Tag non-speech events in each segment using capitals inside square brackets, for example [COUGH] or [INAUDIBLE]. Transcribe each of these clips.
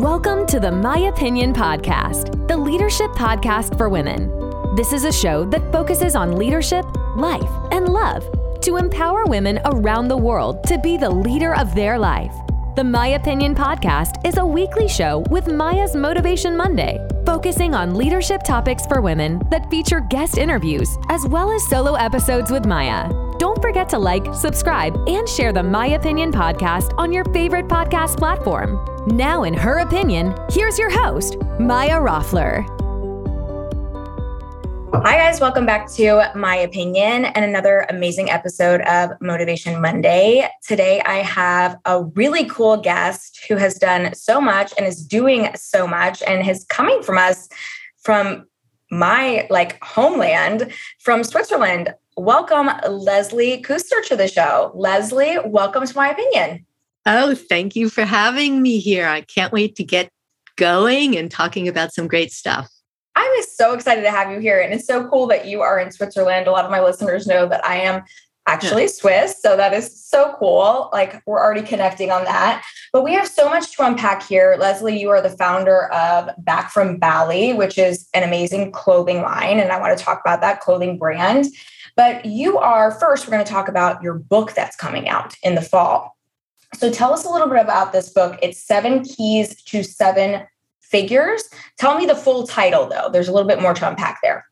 Welcome to the My Opinion Podcast, the leadership podcast for women. This is a show that focuses on leadership, life, and love to empower women around the world to be the leader of their life. The My Opinion Podcast is a weekly show with Maya's Motivation Monday, focusing on leadership topics for women that feature guest interviews as well as solo episodes with Maya. Don't forget to like, subscribe, and share the My Opinion Podcast on your favorite podcast platform. Now, in her opinion, here's your host, Maya Roffler. Hi, guys. Welcome back to My Opinion and another amazing episode of Motivation Monday. Today, I have a really cool guest who has done so much and is doing so much and is coming from us from my like homeland from Switzerland. Welcome, Leslie Kuster, to the show. Leslie, welcome to My Opinion. Oh, thank you for having me here. I can't wait to get going and talking about some great stuff. I'm so excited to have you here. And it's so cool that you are in Switzerland. A lot of my listeners know that I am actually Swiss. So that is so cool. Like we're already connecting on that. But we have so much to unpack here. Leslie, you are the founder of Back from Bali, which is an amazing clothing line. And I want to talk about that clothing brand. But you are first, we're going to talk about your book that's coming out in the fall. So tell us a little bit about this book. It's Seven Keys to Seven Figures. Tell me the full title, though. There's a little bit more to unpack there.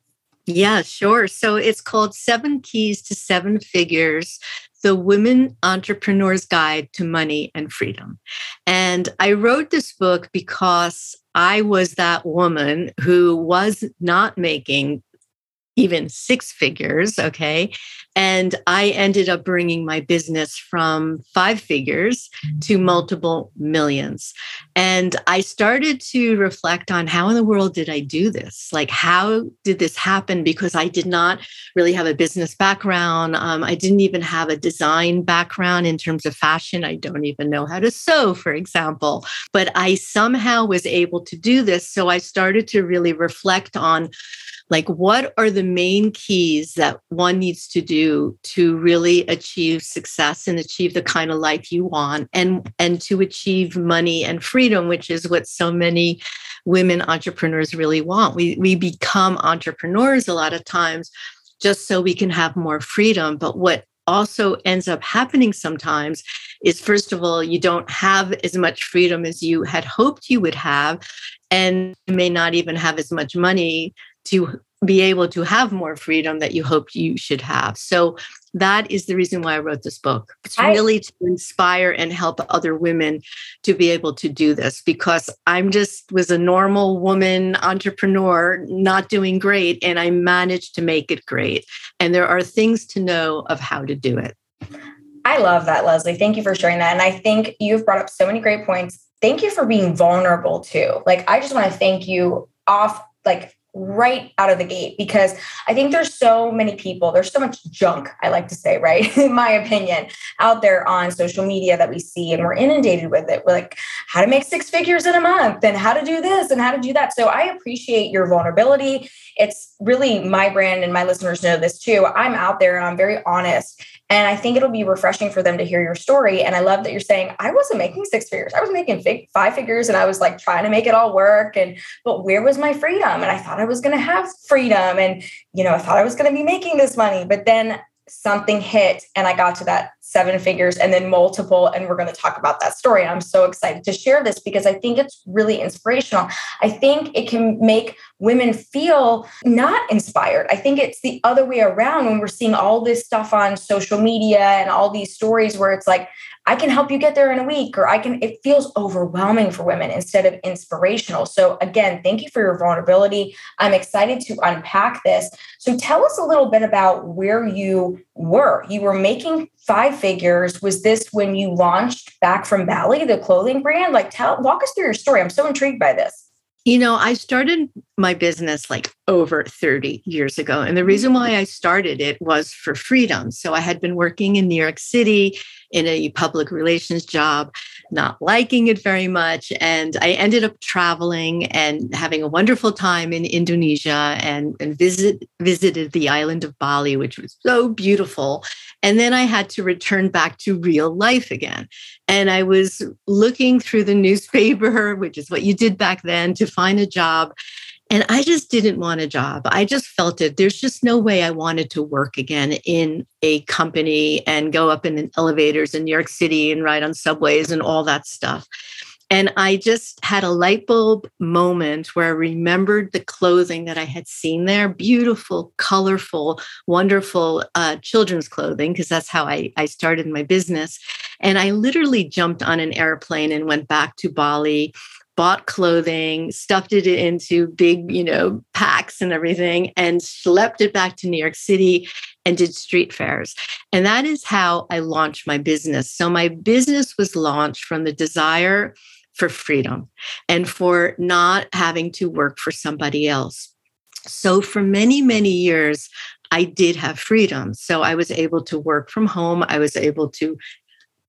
Yeah, sure. So it's called Seven Keys to Seven Figures The Women Entrepreneur's Guide to Money and Freedom. And I wrote this book because I was that woman who was not making even six figures. Okay. And I ended up bringing my business from five figures to multiple millions. And I started to reflect on how in the world did I do this? Like, how did this happen? Because I did not really have a business background. Um, I didn't even have a design background in terms of fashion. I don't even know how to sew, for example. But I somehow was able to do this. So I started to really reflect on like what are the main keys that one needs to do to really achieve success and achieve the kind of life you want and and to achieve money and freedom which is what so many women entrepreneurs really want? We we become entrepreneurs a lot of times just so we can have more freedom. But what also ends up happening sometimes is first of all you don't have as much freedom as you had hoped you would have and you may not even have as much money to be able to have more freedom that you hoped you should have. So that is the reason why I wrote this book. It's really to inspire and help other women to be able to do this because I'm just was a normal woman entrepreneur not doing great and I managed to make it great. And there are things to know of how to do it. I love that, Leslie. Thank you for sharing that. And I think you've brought up so many great points. Thank you for being vulnerable too. Like I just want to thank you off like right out of the gate because I think there's so many people, there's so much junk, I like to say, right? [LAUGHS] In my opinion, out there on social media that we see and we're inundated with it. We're like how to make six figures in a month and how to do this and how to do that. So I appreciate your vulnerability. It's really my brand and my listeners know this too. I'm out there and I'm very honest and I think it'll be refreshing for them to hear your story. And I love that you're saying, I wasn't making six figures. I was making five figures and I was like trying to make it all work. And, but where was my freedom? And I thought I was going to have freedom. And, you know, I thought I was going to be making this money. But then something hit and I got to that seven figures and then multiple. And we're going to talk about that story. I'm so excited to share this because I think it's really inspirational. I think it can make women feel not inspired. I think it's the other way around when we're seeing all this stuff on social media and all these stories where it's like, I can help you get there in a week, or I can, it feels overwhelming for women instead of inspirational. So, again, thank you for your vulnerability. I'm excited to unpack this. So, tell us a little bit about where you were. You were making five figures. Was this when you launched Back from Bali, the clothing brand? Like, tell, walk us through your story. I'm so intrigued by this. You know, I started my business like over 30 years ago. And the reason why I started it was for freedom. So I had been working in New York City in a public relations job. Not liking it very much. And I ended up traveling and having a wonderful time in Indonesia and, and visit, visited the island of Bali, which was so beautiful. And then I had to return back to real life again. And I was looking through the newspaper, [LAUGHS] which is what you did back then, to find a job. And I just didn't want a job. I just felt it. There's just no way I wanted to work again in a company and go up in elevators in New York City and ride on subways and all that stuff. And I just had a light bulb moment where I remembered the clothing that I had seen there beautiful, colorful, wonderful uh, children's clothing, because that's how I, I started my business. And I literally jumped on an airplane and went back to Bali bought clothing, stuffed it into big, you know, packs and everything, and schlepped it back to New York City and did street fairs. And that is how I launched my business. So my business was launched from the desire for freedom and for not having to work for somebody else. So for many, many years, I did have freedom. So I was able to work from home. I was able to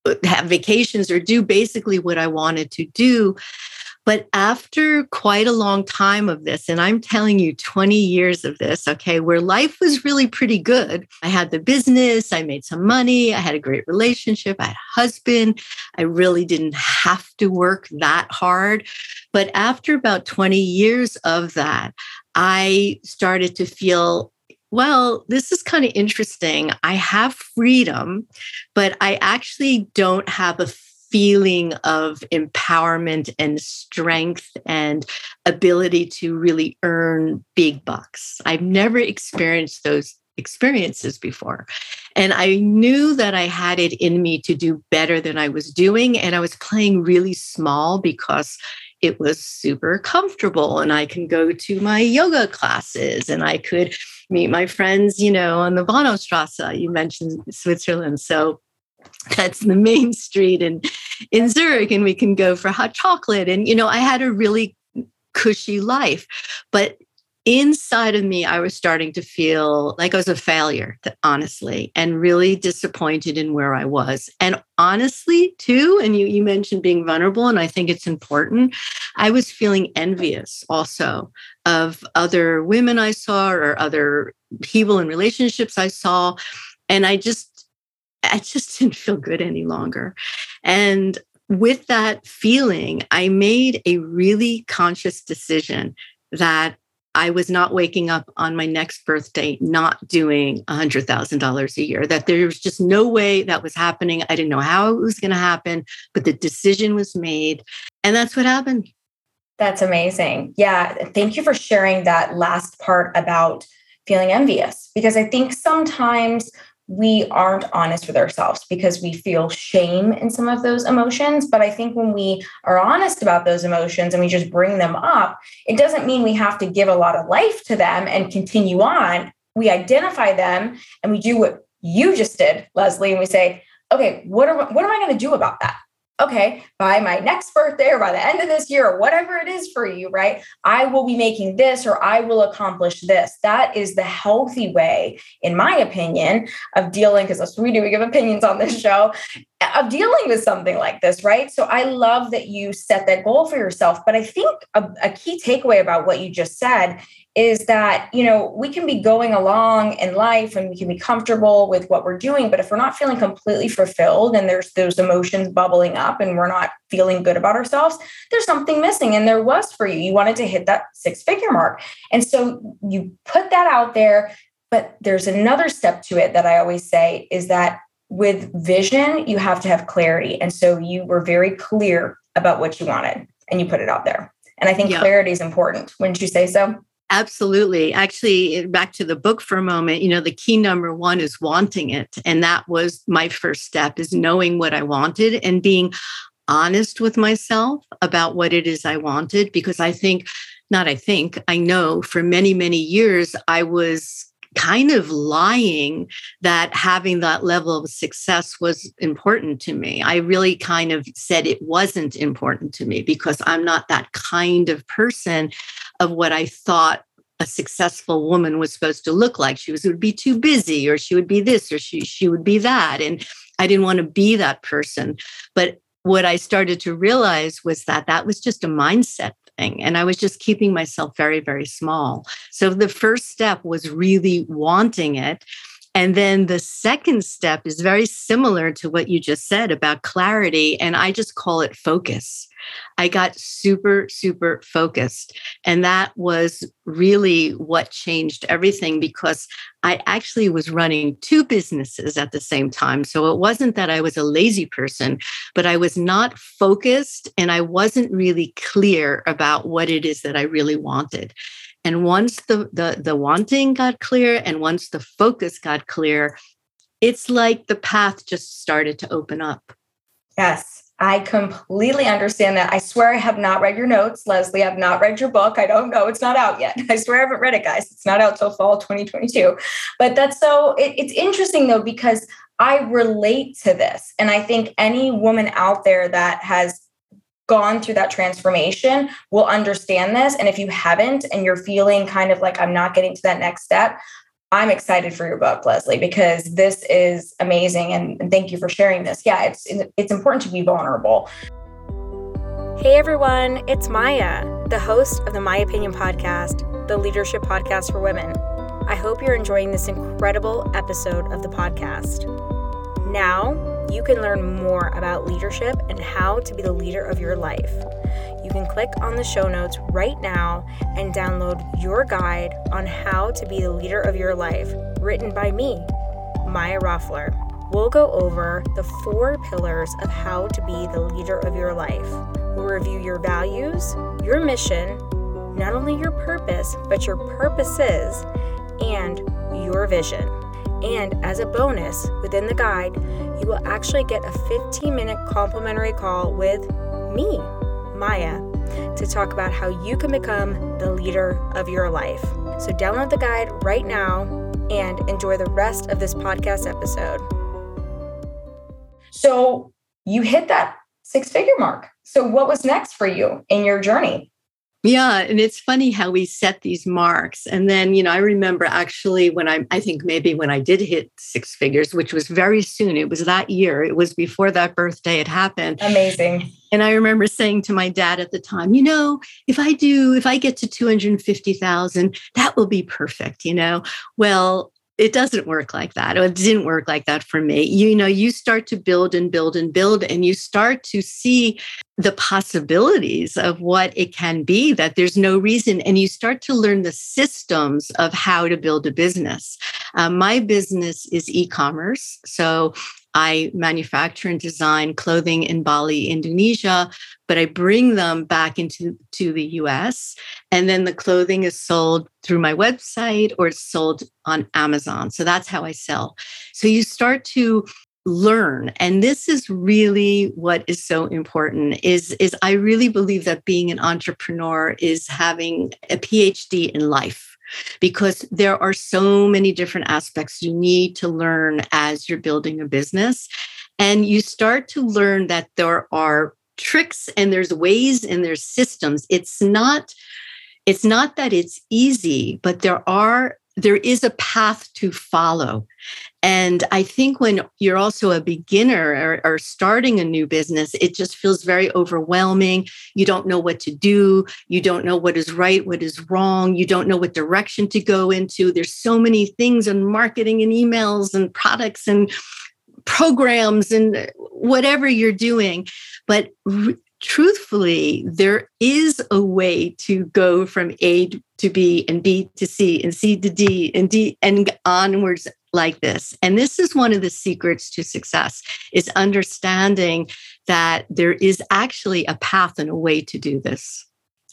uh, have vacations or do basically what I wanted to do. But after quite a long time of this, and I'm telling you 20 years of this, okay, where life was really pretty good. I had the business, I made some money, I had a great relationship, I had a husband. I really didn't have to work that hard. But after about 20 years of that, I started to feel well, this is kind of interesting. I have freedom, but I actually don't have a feeling of empowerment and strength and ability to really earn big bucks. I've never experienced those experiences before. And I knew that I had it in me to do better than I was doing. And I was playing really small because it was super comfortable. And I can go to my yoga classes and I could meet my friends, you know, on the Bahnhofstrasse. You mentioned Switzerland. So that's the main street in in Zurich and we can go for hot chocolate. And you know I had a really cushy life but inside of me I was starting to feel like I was a failure honestly and really disappointed in where I was. And honestly too and you you mentioned being vulnerable and I think it's important I was feeling envious also of other women I saw or other people in relationships I saw. And I just I just [LAUGHS] didn't feel good any longer. And with that feeling, I made a really conscious decision that I was not waking up on my next birthday not doing $100,000 a year, that there was just no way that was happening. I didn't know how it was going to happen, but the decision was made. And that's what happened. That's amazing. Yeah. Thank you for sharing that last part about feeling envious, because I think sometimes we aren't honest with ourselves because we feel shame in some of those emotions. But I think when we are honest about those emotions and we just bring them up, it doesn't mean we have to give a lot of life to them and continue on. We identify them and we do what you just did, Leslie, and we say, okay, what, are, what am I going to do about that? Okay, by my next birthday or by the end of this year or whatever it is for you, right? I will be making this or I will accomplish this. That is the healthy way, in my opinion, of dealing, because that's what we do, we give opinions on this show, of dealing with something like this, right? So I love that you set that goal for yourself. But I think a, a key takeaway about what you just said is that you know we can be going along in life and we can be comfortable with what we're doing but if we're not feeling completely fulfilled and there's those emotions bubbling up and we're not feeling good about ourselves there's something missing and there was for you. You wanted to hit that six figure mark. And so you put that out there but there's another step to it that i always say is that with vision you have to have clarity. And so you were very clear about what you wanted and you put it out there. And i think yeah. clarity is important. Wouldn't you say so Absolutely. Actually, back to the book for a moment, you know, the key number one is wanting it. And that was my first step is knowing what I wanted and being honest with myself about what it is I wanted. Because I think, not I think, I know for many, many years, I was kind of lying that having that level of success was important to me. I really kind of said it wasn't important to me because I'm not that kind of person of what I thought a successful woman was supposed to look like. She was would be too busy, or she would be this, or she she would be that, and I didn't want to be that person. But what I started to realize was that that was just a mindset thing. And I was just keeping myself very, very small. So the first step was really wanting it. And then the second step is very similar to what you just said about clarity. And I just call it focus. I got super, super focused. And that was really what changed everything because I actually was running two businesses at the same time. So it wasn't that I was a lazy person, but I was not focused and I wasn't really clear about what it is that I really wanted. And once the, the, the wanting got clear and once the focus got clear, it's like the path just started to open up. Yes. I completely understand that. I swear I have not read your notes, Leslie. I've not read your book. I don't know. It's not out yet. [LAUGHS] I swear I haven't read it, guys. It's not out till fall 2022. But that's so, it, it's interesting though, because I relate to this. And I think any woman out there that has gone through that transformation will understand this. And if you haven't and you're feeling kind of like I'm not getting to that next step, I'm excited for your book, Leslie, because this is amazing. And, thank you for sharing this. Yeah, it's it's important to be vulnerable. Hey everyone, it's Maya, the host of the My Opinion podcast, the leadership podcast for women. I hope you're enjoying this incredible episode of the podcast. Now, you can learn more about leadership and how to be the leader of your life. You can click on the show notes right now and download your guide on how to be the leader of your life, written by me, Maya Roffler. We'll go over the four pillars of how to be the leader of your life. We'll review your values, your mission, not only your purpose, but your purposes and your vision. And as a bonus within the guide, you will actually get a 15 minute complimentary call with me, Maya, to talk about how you can become the leader of your life. So download the guide right now and enjoy the rest of this podcast episode. So you hit that six figure mark. So what was next for you in your journey? Yeah, and it's funny how we set these marks. And then, you know, I remember actually when I I think maybe when I did hit six figures, which was very soon. It was that year. It was before that birthday it happened. Amazing. And I remember saying to my dad at the time, you know, if I do, if I get to 250,000, that will be perfect, you know. Well, it doesn't work like that. It didn't work like that for me. You know, you start to build and build and build, and you start to see the possibilities of what it can be, that there's no reason. And you start to learn the systems of how to build a business. Uh, my business is e commerce. So I manufacture and design clothing in Bali, Indonesia, but I bring them back into to the US. And then the clothing is sold through my website or it's sold on Amazon. So that's how I sell. So you start to learn and this is really what is so important is is i really believe that being an entrepreneur is having a phd in life because there are so many different aspects you need to learn as you're building a business. And you start to learn that there are tricks and there's ways and there's systems. It's not it's not that it's easy, but there are there is a path to follow. And I think when you're also a beginner or, or, starting a new business, it just feels very overwhelming. You don't know what to do. You don't know what is right, what is wrong. You don't know what direction to go into. There's so many things and marketing and emails and products and programs and whatever you're doing. But truthfully, there is a way to go from A to B and B to C and C to D and D and onwards like this. And this is one of the secrets to success is understanding that there is actually a path and a way to do this.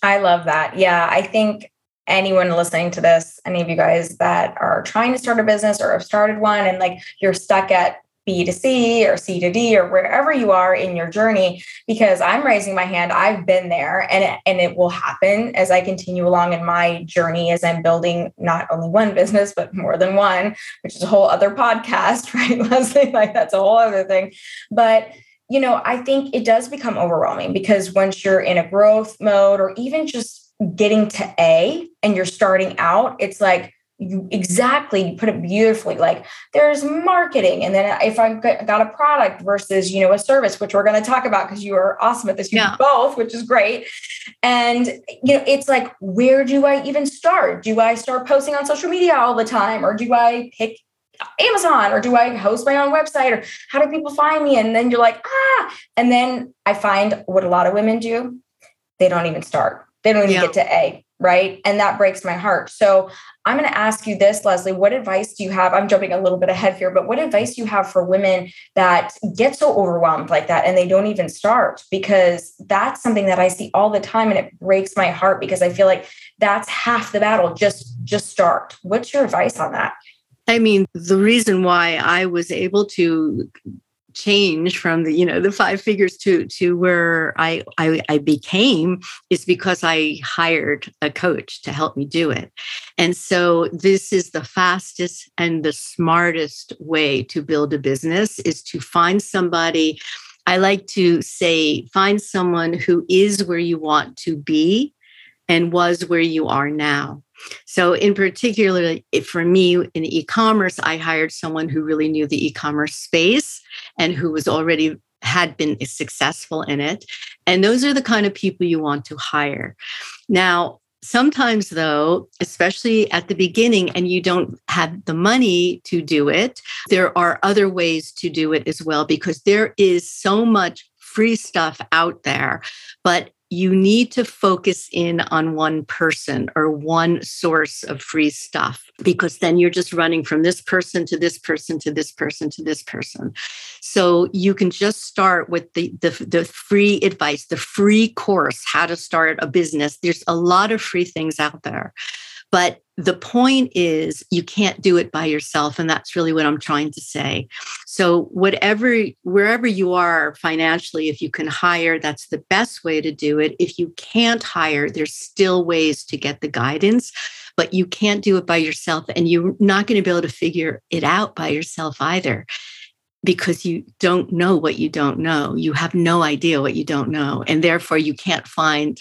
I love that. Yeah, I think anyone listening to this, any of you guys that are trying to start a business or have started one and like you're stuck at B to C or C to D or wherever you are in your journey, because I'm raising my hand. I've been there and it, and it will happen as I continue along in my journey as I'm building not only one business, but more than one, which is a whole other podcast, [LAUGHS] right, Leslie? Like that's a whole other thing. But you know, I think it does become overwhelming because once you're in a growth mode or even just getting to A and you're starting out, it's like, you exactly you put it beautifully like there's marketing and then if i've got a product versus you know a service which we're going to talk about because you are awesome at this you yeah. both which is great and you know it's like where do i even start do i start posting on social media all the time or do i pick Amazon or do I host my own website or how do people find me? And then you're like, ah, and then I find what a lot of women do, they don't even start. They don't even yeah. get to A, right? And that breaks my heart. So I'm going to ask you this, Leslie. What advice do you have? I'm jumping a little bit ahead here, but what advice do you have for women that get so overwhelmed like that and they don't even start? Because that's something that I see all the time and it breaks my heart because I feel like that's half the battle. Just just start. What's your advice on that? I mean, the reason why I was able to change from the you know the five figures to to where I, I I became is because I hired a coach to help me do it. And so this is the fastest and the smartest way to build a business is to find somebody I like to say find someone who is where you want to be and was where you are now. So, in particular, for me in e-commerce, I hired someone who really knew the e-commerce space and who was already had been successful in it. And those are the kind of people you want to hire. Now, sometimes though, especially at the beginning, and you don't have the money to do it, there are other ways to do it as well because there is so much free stuff out there. But you need to focus in on one person or one source of free stuff because then you're just running from this person to this person to this person to this person. So you can just start with the the, the free advice the free course how to start a business. There's a lot of free things out there but the point is, you can't do it by yourself. And that's really what I'm trying to say. So, whatever, wherever you are financially, if you can hire, that's the best way to do it. If you can't hire, there's still ways to get the guidance, but you can't do it by yourself. And you're not going to be able to figure it out by yourself either because you don't know what you don't know. You have no idea what you don't know. And therefore, you can't find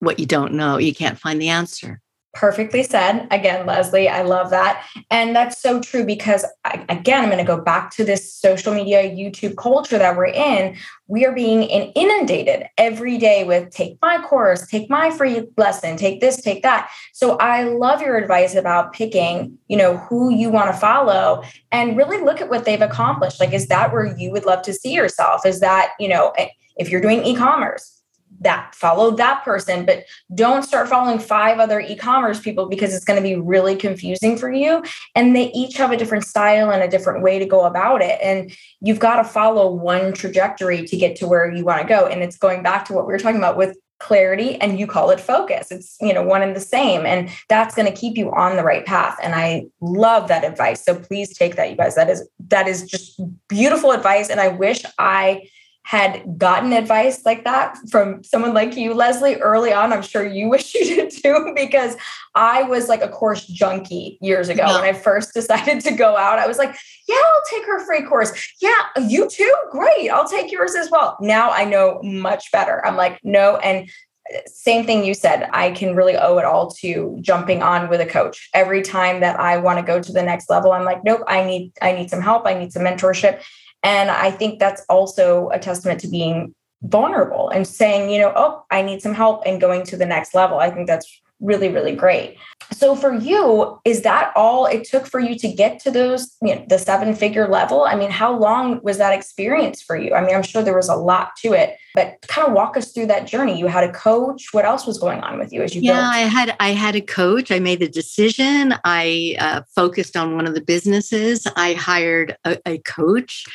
what you don't know. You can't find the answer. Perfectly said. Again, Leslie, I love that. And that's so true because, again, I'm going to go back to this social media, YouTube culture that we're in. We are being inundated every day with take my course, take my free lesson, take this, take that. So I love your advice about picking, you know, who you want to follow and really look at what they've accomplished. Like, is that where you would love to see yourself? Is that, you know, eh, if you're doing e commerce, that follow that person but don't start following five other e-commerce people because it's going to be really confusing for you. And they each have a different style and a different way to go about it. And you've got to follow one trajectory to get to where you want to go. And it's going back to what we were talking about with clarity and you call it focus. It's you know one and the same and that's going to keep you on the right path. And i love that advice. So please take that you guys. That is that is just beautiful advice and i wish i had gotten advice like that from someone like you, Leslie, early on. I'm sure you [LAUGHS] wish you did too, because I was like a course junkie years ago. When I first decided to go out, I was like, yeah, I'll take her free course. Yeah, you too? Great. I'll take yours as well. Now I know much better. I'm like, no. And uh, same thing you said, I can really owe it all to jumping on with a coach. Every time that I want to go to the next level, I'm like, nope, I need, I need some help. I need some mentorship. And I think that's also a testament to being vulnerable and saying, you know, oh, I need some help and going to the next level. I think that's really, really great. So for you, is that all it took for you to get to those, you know, the seven figure level? I mean, how long was that experience for you? I mean, I'm sure there was a lot to it, but kind of walk us through that journey. You had a coach. What else was going on with you as you? Yeah, built? I had I had a coach. I made the decision. I uh, focused on one of the businesses. I hired a, a coach.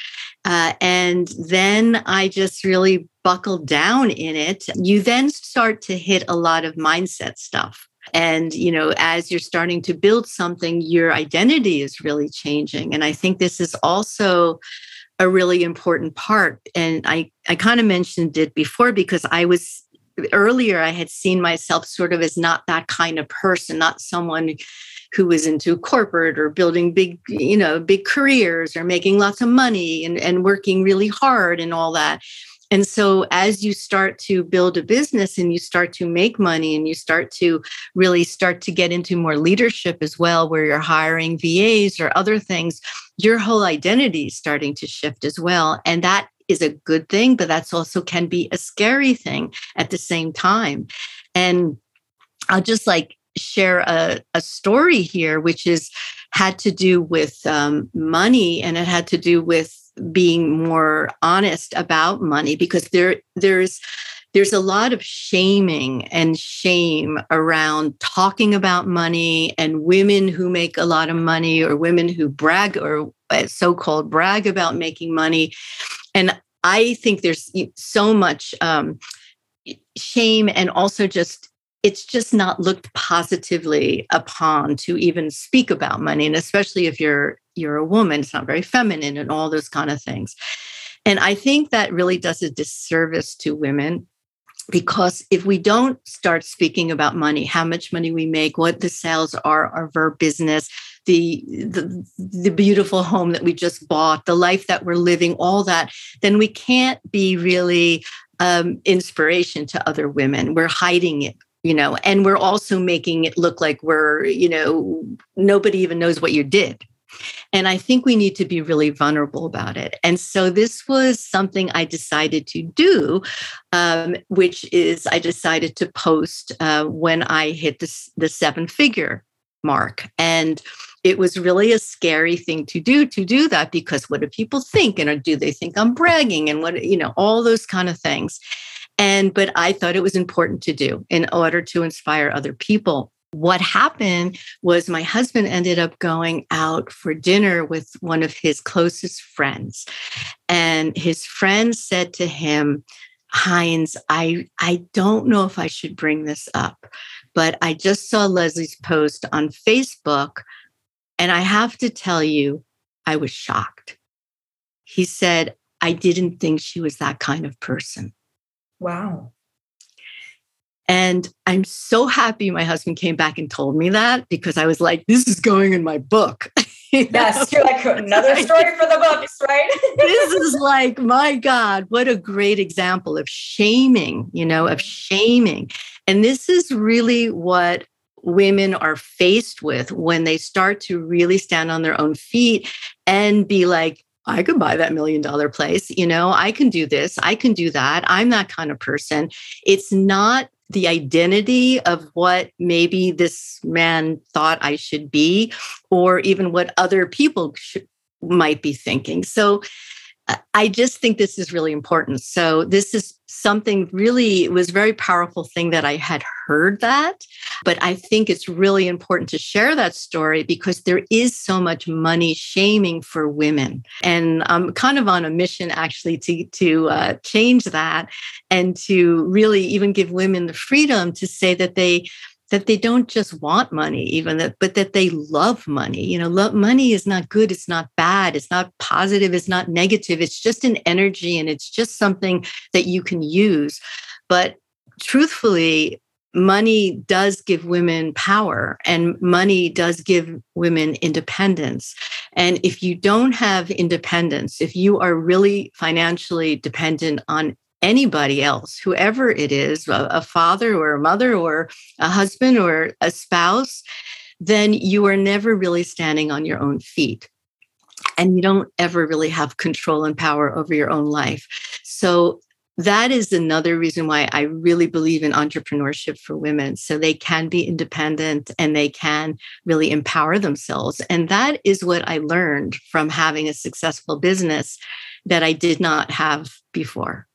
Uh, and then I just really buckled down in it. You then start to hit a lot of mindset stuff and, you know, as you're starting to build something, your identity is really changing. And I think this is also a really important part. And I, I kind of mentioned it before because I was earlier, I had seen myself sort of as not that kind of person, not someone who was into corporate or building big, you know, big careers or making lots of money and, and working really hard and all that. And so, as you start to build a business and you start to make money and you start to really start to get into more leadership as well, where you're hiring VAs or other things, your whole identity is starting to shift as well. And that is a good thing, but that's also can be a scary thing at the same time. And I'll just like share a, a story here, which is had to do with um, money and it had to do with being more honest about money because there there's there's a lot of shaming and shame around talking about money and women who make a lot of money or women who brag or uh, so-called brag about making money. And i think there's so much um, shame and also just it's just not looked positively upon to even speak about money and especially if you're you're a woman it's not very feminine and all those kind of things. And i think that really does a disservice to women because if we don't start speaking about money how much money we make what the sales are of our business the, the the beautiful home that we just bought the life that we're living all that then we can't be really um, inspiration to other women. We're hiding it you know and we're also making it look like we're you know nobody even knows what you did and I think we need to be really vulnerable about it. And so this was something I decided to do, um, which is I decided to post uh, when I hit the, the seven figure mark. And it was really a scary thing to do to do that because what do people think? And do they think I'm bragging? And what, you know, all those kind of things. And, but I thought it was important to do in order to inspire other people. What happened was my husband ended up going out for dinner with one of his closest friends. And his friend said to him, Heinz, I, I don't know if I should bring this up, but I just saw Leslie's post on Facebook. And I have to tell you, I was shocked. He said, I didn't think she was that kind of person. Wow. And I'm so happy my husband came back and told me that because I was like, this is going in my book. [LAUGHS] yes, you're like another story for the books, right? [LAUGHS] this is like, my God, what a great example of shaming, you know, of shaming. And this is really what women are faced with when they start to really stand on their own feet and be like, I could buy that million dollar place. You know, I can do this. I can do that. I'm that kind of person. It's not the identity of what maybe this man thought I should be, or even what other people might be thinking. So I just think this is really important. So this is something really was very powerful thing that I had heard that, but I think it's really important to share that story because there is so much money shaming for women, and I'm kind of on a mission actually to to uh, change that and to really even give women the freedom to say that they that they don't just want money even that but that they love money you know love, money is not good it's not bad it's not positive it's not negative it's just an energy and it's just something that you can use but truthfully money does give women power and money does give women independence. And if you don't have independence, if you are really financially dependent on anybody else, whoever it is, a, a father or a mother or a husband or a spouse, then you are never really standing on your own feet and you don't ever really have control and power over your own life. So that is another reason why I really believe in entrepreneurship for women. So they can be independent and they can really empower themselves. And that is what I learned from having a successful business that I did not have before.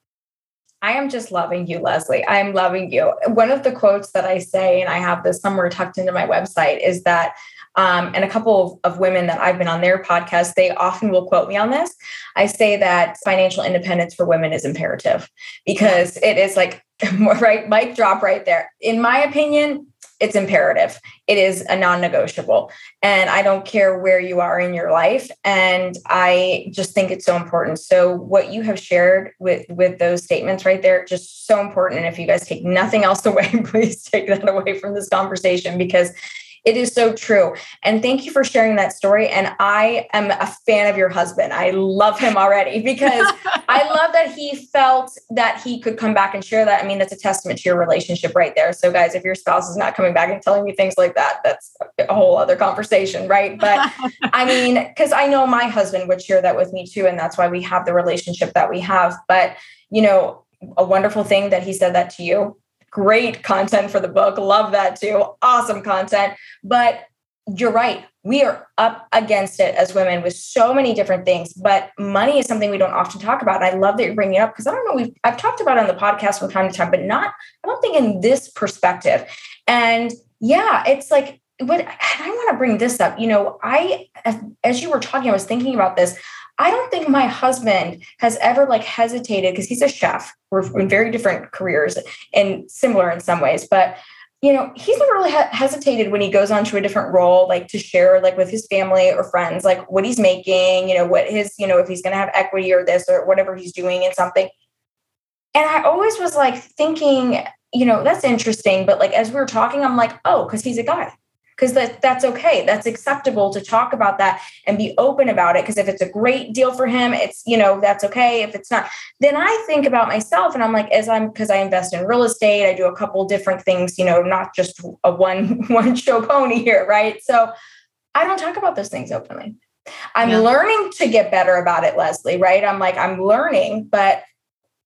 I am just loving you, Leslie. I'm loving you. One of the quotes that I say, and I have this somewhere tucked into my website, is that, um, and a couple of, of women that I've been on their podcast, they often will quote me on this. I say that financial independence for women is imperative because it is like, [LAUGHS] right, mic drop right there. In my opinion, it's imperative. It is a non negotiable. And I don't care where you are in your life. And I just think it's so important. So, what you have shared with, with those statements right there, just so important. And if you guys take nothing else [LAUGHS] away, please take that away from this conversation because it is so true. And thank you for sharing that story. And I am a fan of your husband. I love him already [LAUGHS] because [LAUGHS] I love that he felt that he could come back and share that. I mean, that's a testament to your relationship right there. So, guys, if your spouse is not coming back and telling you things like that, that's a whole other conversation, right? But [LAUGHS] I mean, because I know my husband would share that with me too. And that's why we have the relationship that we have. But, you know, a wonderful thing that he said that to you great content for the book. Love that too. Awesome content. But you're right. We are up against it as women with so many different things, but money is something we don't often talk about. And I love that you're bringing it up because I don't know, we've I've talked about it on the podcast from time to time, but not, I don't think in this perspective. And yeah, it's like, what I want to bring this up. You know, I, as, as you were talking, I was thinking about this. I don't think my husband has ever like hesitated because he's a chef. We're in very different careers and similar in some ways, but you know, he's never really ha- hesitated when he goes on to a different role, like to share like with his family or friends, like what he's making, you know, what his, you know, if he's going to have equity or this or whatever he's doing in something. And I always was like thinking, you know, that's interesting. But like as we were talking, I'm like, oh, because he's a guy because that that's okay. That's acceptable to talk about that and be open about it because if it's a great deal for him it's you know that's okay. If it's not then i think about myself and i'm like as i'm because i invest in real estate i do a couple different things you know not just a one [LAUGHS] one show pony here right? So i don't talk about those things openly. I'm yeah. learning to get better about it leslie right? I'm like i'm learning but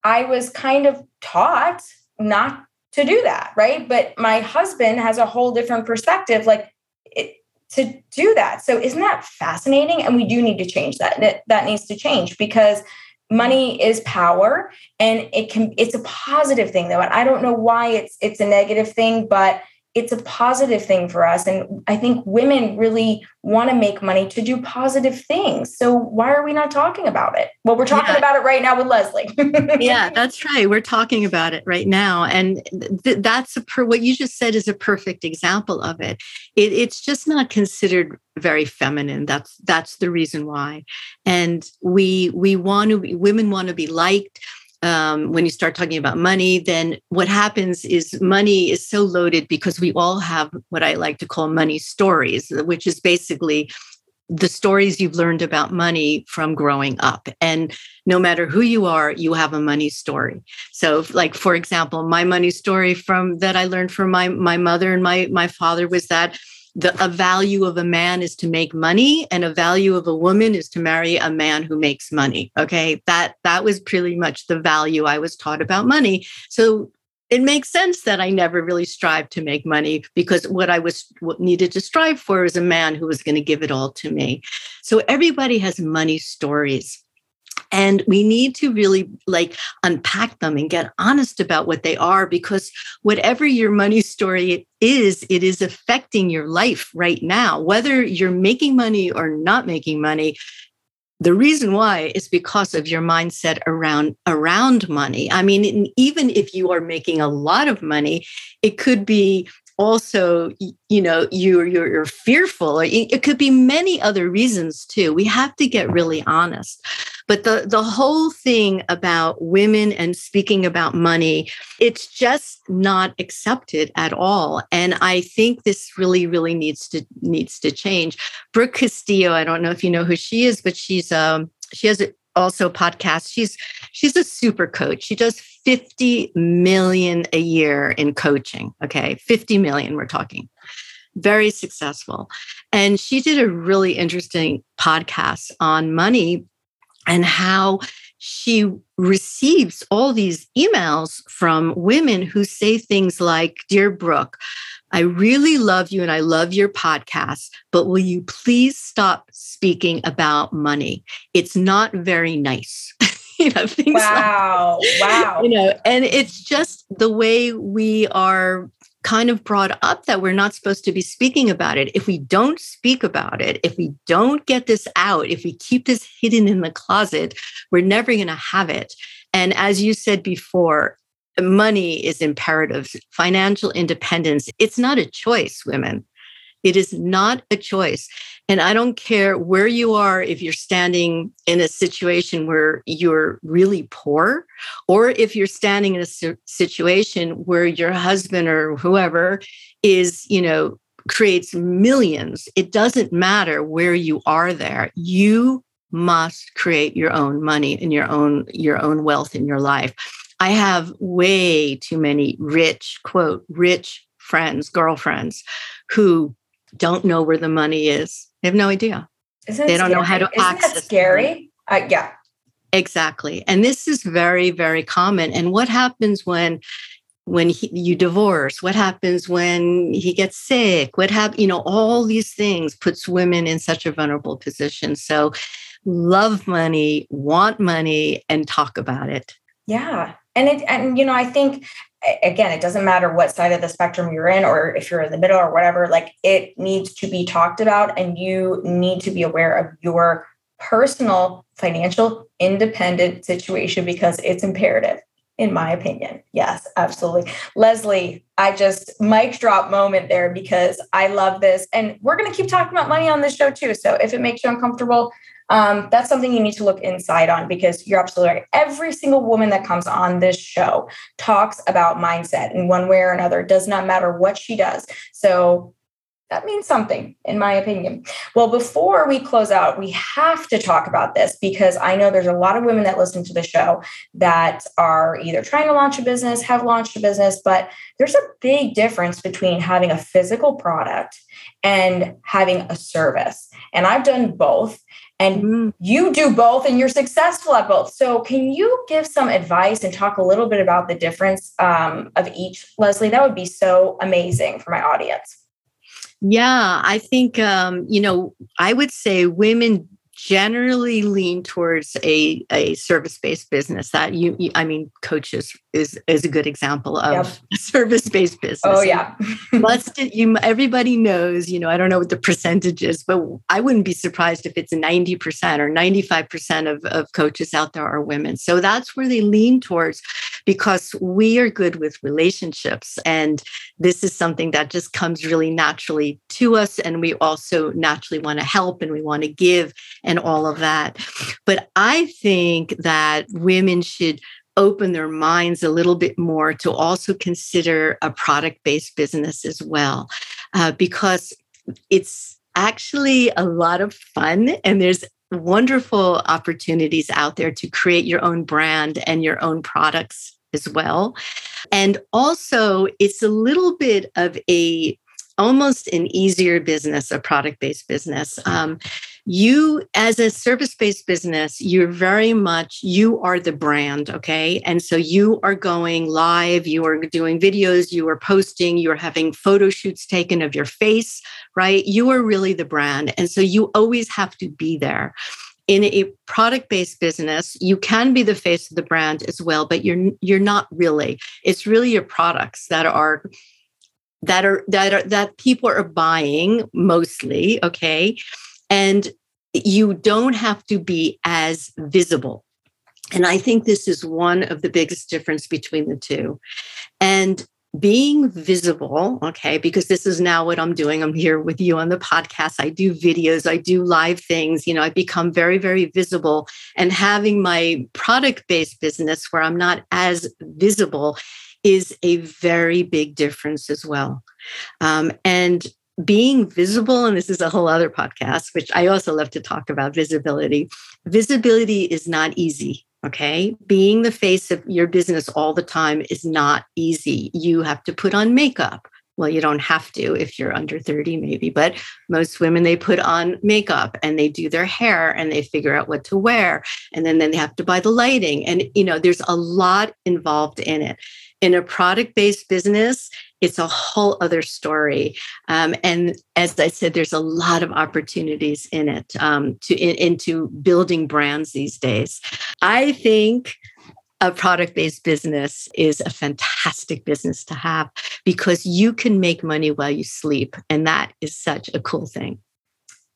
i was kind of taught not to do that, right? But my husband has a whole different perspective, like it, to do that. So isn't that fascinating? And we do need to change that. That, that needs to change because money is power and it can it's a positive thing though. And I don't know why it's it's a negative thing, but it's a positive thing for us. And I think women really want to make money to do positive things. So why are we not talking about it? Well, we're talking yeah. about it right now with Leslie. [LAUGHS] yeah, that's right. We're talking about it right now. And th- that's a per- what you just said is a perfect example of it. it. It's just not considered very feminine. That's that's the reason why. And we we want to be, women want to be liked um, when you start talking about money, then what happens is money is so loaded because we all have what I like to call money stories, which is basically the stories you've learned about money from growing up. And no matter who you are, you have a money story. So, like for example, my money story from that I learned from my my mother and my my father was that the a value of a man is to make money and a value of a woman is to marry a man who makes money okay? That that was pretty much the value i was taught about money. So it makes sense that i never really strived to make money because what i was what needed to strive for is a man who was going to give it all to me. So everybody has money stories and we need to really like unpack them and get honest about what they are because whatever your money story is it is affecting your life right now. Whether you're making money or not making money the reason why is because of your mindset around around money. I mean even if you are making a lot of money it could be also you know you're, you're you're fearful. It could be many other reasons too. We have to get really honest but the the whole thing about women and speaking about money it's just not accepted at all and i think this really really needs to needs to change brooke castillo i don't know if you know who she is but she's um she has a also podcast. She's she's a super coach. She does 50 million a year in coaching. Okay. 50 million we're talking. Very successful. And she did a really interesting podcast on money and how she receives all these emails from women who say things like, Dear Brooke, I really love you and I love your podcast, but will you please stop speaking about money? It's not very nice. [LAUGHS] you know, things wow. Like, wow. You know, and it's just the way we are kind of brought up that we're not supposed to be speaking about it. If we don't speak about it, if we don't get this out, if we keep this hidden in the closet, we're never going to have it. And as you said before, money is imperative. Financial independence, it's not a choice, women. It is not a choice. And I don't care where you are, if you're standing in a situation where you're really poor, or if you're standing in a situation where your husband or whoever is, you know, creates millions. It doesn't matter where you are there. You must create your own money and your own your own wealth in your life. I have way too many rich, quote, rich friends, girlfriends who don't know where the money is. They have no idea. Isn't they don't scary? know how to Isn't access that scary? Uh, yeah. Exactly. And this is very, very common. And what happens when when he, you divorce what happens when he gets sick what happens you know all these things puts women in such a vulnerable position so love money want money and talk about it Yeah. And it and you know, I think again, it doesn't matter what side of the spectrum you're in or if you're in the middle or whatever, like it needs to be talked about and you need to be aware of your personal financial independent situation because it's imperative in my opinion. Yes, absolutely. Leslie, I just mic drop moment there because I love this. And we're going to keep talking about money on this show too. So if it makes you uncomfortable, um, that's something you need to look inside on because you're absolutely right. Every single woman that comes on this show talks about mindset in one way or another. It does not matter what she does. So that means something, in my opinion. Well, before we close out, we have to talk about this because I know there's a lot of women that listen to the show that are either trying to launch a business, have launched a business, but there's a big difference between having a physical product and having a service. And I've done both. And Mm. you do both and you're successful at both. So, can you give some advice and talk a little bit about the difference um, of each, Leslie? That would be so amazing for my audience. Yeah, I think um, you know, I would say women generally lean towards a, a service-based business that you, you I mean coaches is is a good example of Yep. [LAUGHS] service-based business. Oh, yeah. [LAUGHS] Must you everybody knows, you know, I don't know what the percentage is, but I wouldn't be surprised if it's 90% or 95% of, of coaches out there are women. So that's where they lean towards because we are good with relationships. And this is something that just comes really naturally to us. And we also naturally want to help and we want to give and all of that. But I think that women should open their minds a little bit more to also consider a product based business as well, uh, because it's actually a lot of fun and there's wonderful opportunities out there to create your own brand and your own products as well. And also, it's a little bit of a almost an easier business, a product based business. Um, you as a service based business you're very much you are the brand okay? And so you are going live you are doing videos you are posting you're having photo shoots taken of your face right? You are really the brand and so you always have to be there. In a product based business you can be the face of the brand as well but you're you're not really. It's really your products that are that are that are that people are buying mostly okay and you don't have to be as visible. And i think this is one of the biggest difference between the two. And being visible okay because this is now what i'm doing i'm here with you on the podcast. I do videos i do live things you know i become very very visible. And having my product based business where i'm not as visible is a very big difference as well. Um, and being visible, and this is a whole other podcast, which I also love to talk about visibility. Visibility is not easy. Okay. Being the face of your business all the time is not easy. You have to put on makeup. Well, you don't have to if you're under 30, maybe, but most women, they put on makeup and they do their hair and they figure out what to wear. And then, then they have to buy the lighting. And, you know, there's a lot involved in it. In a product based business, it's a whole other story. Um, and as I said, there's a lot of opportunities in it um, to in, into building brands these days. I think a product based business is a fantastic business to have because you can make money while you sleep. And that is such a cool thing.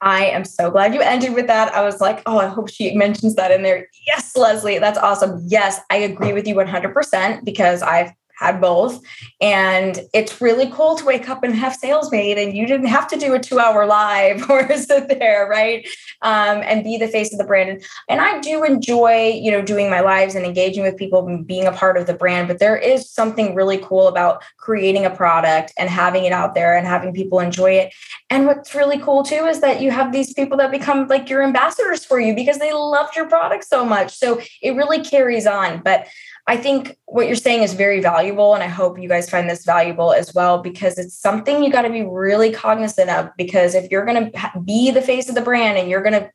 I am so glad you ended with that. I was like, oh, I hope she mentions that in there. Yes, Leslie, that's awesome. Yes, I agree with you 100% because I've had both. And it's really cool to wake up and have sales made, and you didn't have to do a two hour live [LAUGHS] or sit there, right? Um, and be the face of the brand. And, and I do enjoy, you know, doing my lives and engaging with people and being a part of the brand. But there is something really cool about creating a product and having it out there and having people enjoy it. And what's really cool too is that you have these people that become like your ambassadors for you because they loved your product so much. So it really carries on. But I think what you're saying is very valuable. And I hope you guys find this valuable as well, because it's something you got to be really cognizant of. Because if you're going to be the face of the brand and you're going to,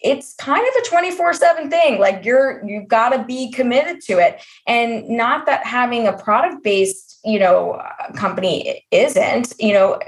it's kind of a 24 7 thing. Like you're, you've got to be committed to it. And not that having a product based, you know, company isn't, you know,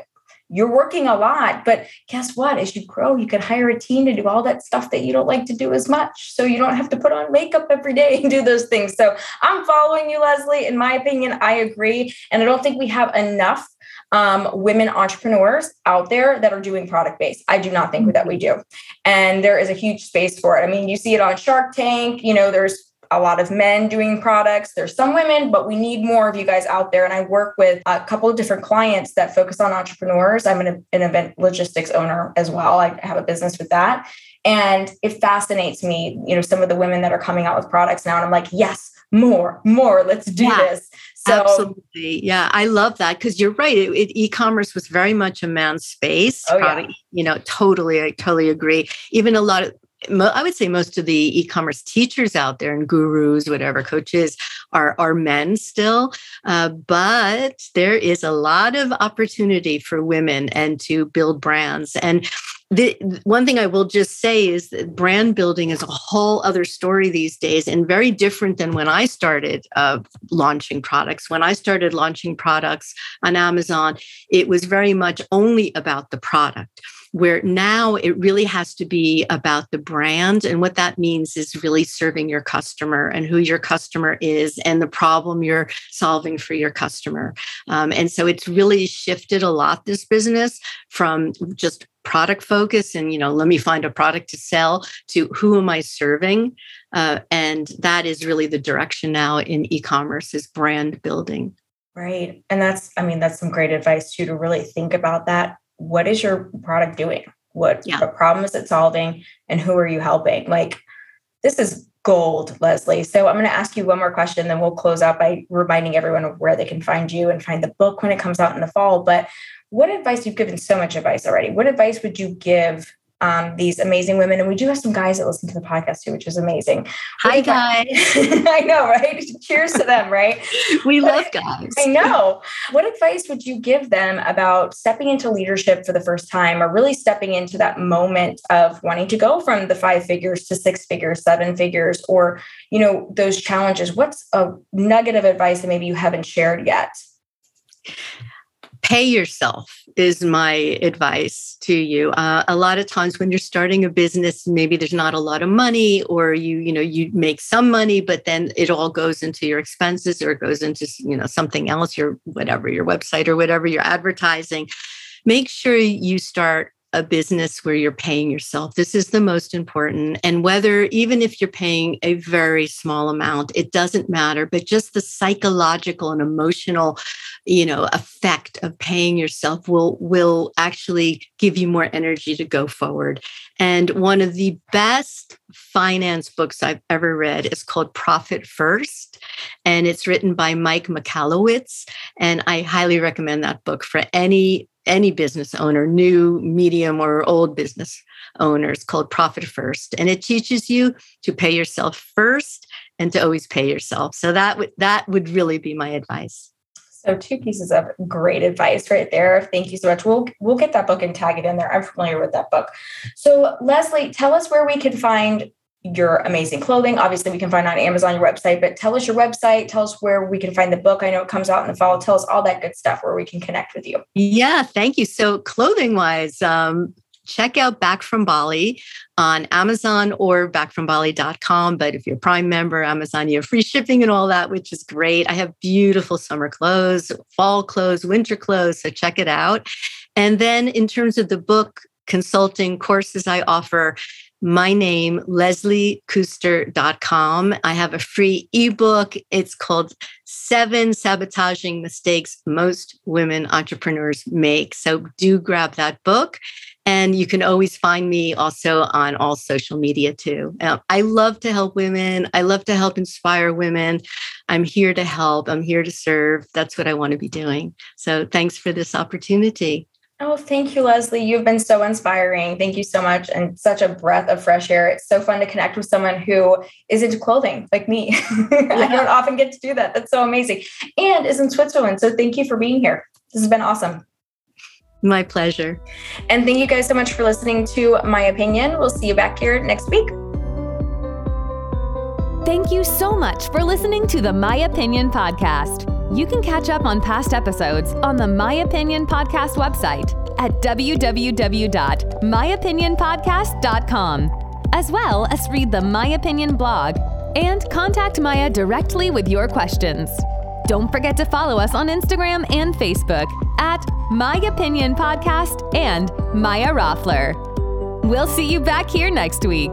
you're working a lot but guess what? As you grow you can hire a team to do all that stuff that you don't like to do as much. So you don't have to put on makeup every day and [LAUGHS] do those things. So i'm following you leslie. In my opinion i agree. And i don't think we have enough um, women entrepreneurs out there that are doing product based. I do not think that we do. And there is a huge space for it. I mean, you see it on Shark Tank, you know, there's a lot of men doing products. There's some women, but we need more of you guys out there. And I work with a couple of different clients that focus on entrepreneurs. I'm an, an event logistics owner as well. I have a business with that. And it fascinates me, you know, some of the women that are coming out with products now. And I'm like, yes, more, more, let's do yeah. this. So, Absolutely. Yeah, I love that because you're right. It, it, e-commerce was very much a man's space. Oh, yeah. You know, totally, I totally agree. Even a lot of I would say most of the e-commerce teachers out there and gurus, whatever coaches, are are men still, uh, but there is a lot of opportunity for women and to build brands. And the one thing I will just say is that brand building is a whole other story these days, and very different than when I started uh, launching products. When I started launching products on Amazon, it was very much only about the product where now it really has to be about the brand. And what that means is really serving your customer and who your customer is and the problem you're solving for your customer. Um, and so it's really shifted a lot, this business from just product focus and you know let me find a product to sell to who am i serving uh, and that is really the direction now in e-commerce is brand building right and that's i mean that's some great advice too to really think about that what is your product doing? What, yeah. what problem is it solving? And who are you helping? Like, this is gold, Leslie. So I'm going to ask you one more question, then we'll close out by reminding everyone of where they can find you and find the book when it comes out in the fall. But what advice you've given so much advice already? What advice would you give um, these amazing women. And we do have some guys that listen to the podcast too, which is amazing. Hi, guys. [LAUGHS] I know, right? Cheers to them, right? [LAUGHS] we love guys. I know. What advice would you give them about stepping into leadership for the first time or really stepping into that moment of wanting to go from the five figures to six figures, seven figures, or, you know, those challenges? What's a nugget of advice that maybe you haven't shared yet? Pay yourself is my advice to you. Uh, a lot of times when you're starting a business maybe there's not a lot of money or you you know you make some money but then it all goes into your expenses or it goes into you know something else your whatever your website or whatever you're advertising. Make sure you start a business where you're paying yourself. This is the most important. And whether, even if you're paying a very small amount, it doesn't matter, but just the psychological and emotional, you know, effect of paying yourself will, will actually give you more energy to go forward. And one of the best finance books I've ever read is called Profit First. And it's written by Mike Michalowicz. And I highly recommend that book for any any business owner, new, medium, or old business owners called Profit First. And it teaches you to pay yourself first and to always pay yourself. So that would that would really be my advice. So two pieces of great advice right there. Thank you so much. We'll we'll get that book and tag it in there. I'm familiar with that book. So Leslie, tell us where we can find your amazing clothing. Obviously, we can find on Amazon your website, but tell us your website, tell us where we can find the book. I know it comes out in the fall. Tell us all that good stuff where we can connect with you. Yeah, thank you. So, clothing wise, um, check out Back from Bali on Amazon or backfrombali.com. But if you're a Prime member, Amazon, you have free shipping and all that, which is great. I have beautiful summer clothes, fall clothes, winter clothes. So check it out. And then in terms of the book, consulting courses I offer, my name, lesliekuster.com. I have a free ebook. It's called Seven Sabotaging Mistakes Most Women Entrepreneurs Make. So do grab that book. And you can always find me also on all social media too. I love to help women. I love to help inspire women. I'm here to help. I'm here to serve. That's what I want to be doing. So thanks for this opportunity. Oh, thank you, Leslie. You've been so inspiring. Thank you so much. And such a breath of fresh air. It's so fun to connect with someone who is into clothing like me. [LAUGHS] Yeah. I don't often get to do that. That's so amazing. And is in Switzerland. So thank you for being here. This has been awesome. My pleasure. And thank you guys so much for listening to My Opinion. We'll see you back here next week. Thank you so much for listening to the My Opinion podcast. You can catch up on past episodes on the My Opinion Podcast website at www.myopinionpodcast.com, as well as read the My Opinion blog and contact Maya directly with your questions. Don't forget to follow us on Instagram and Facebook at My Opinion Podcast and Maya Roffler. We'll see you back here next week.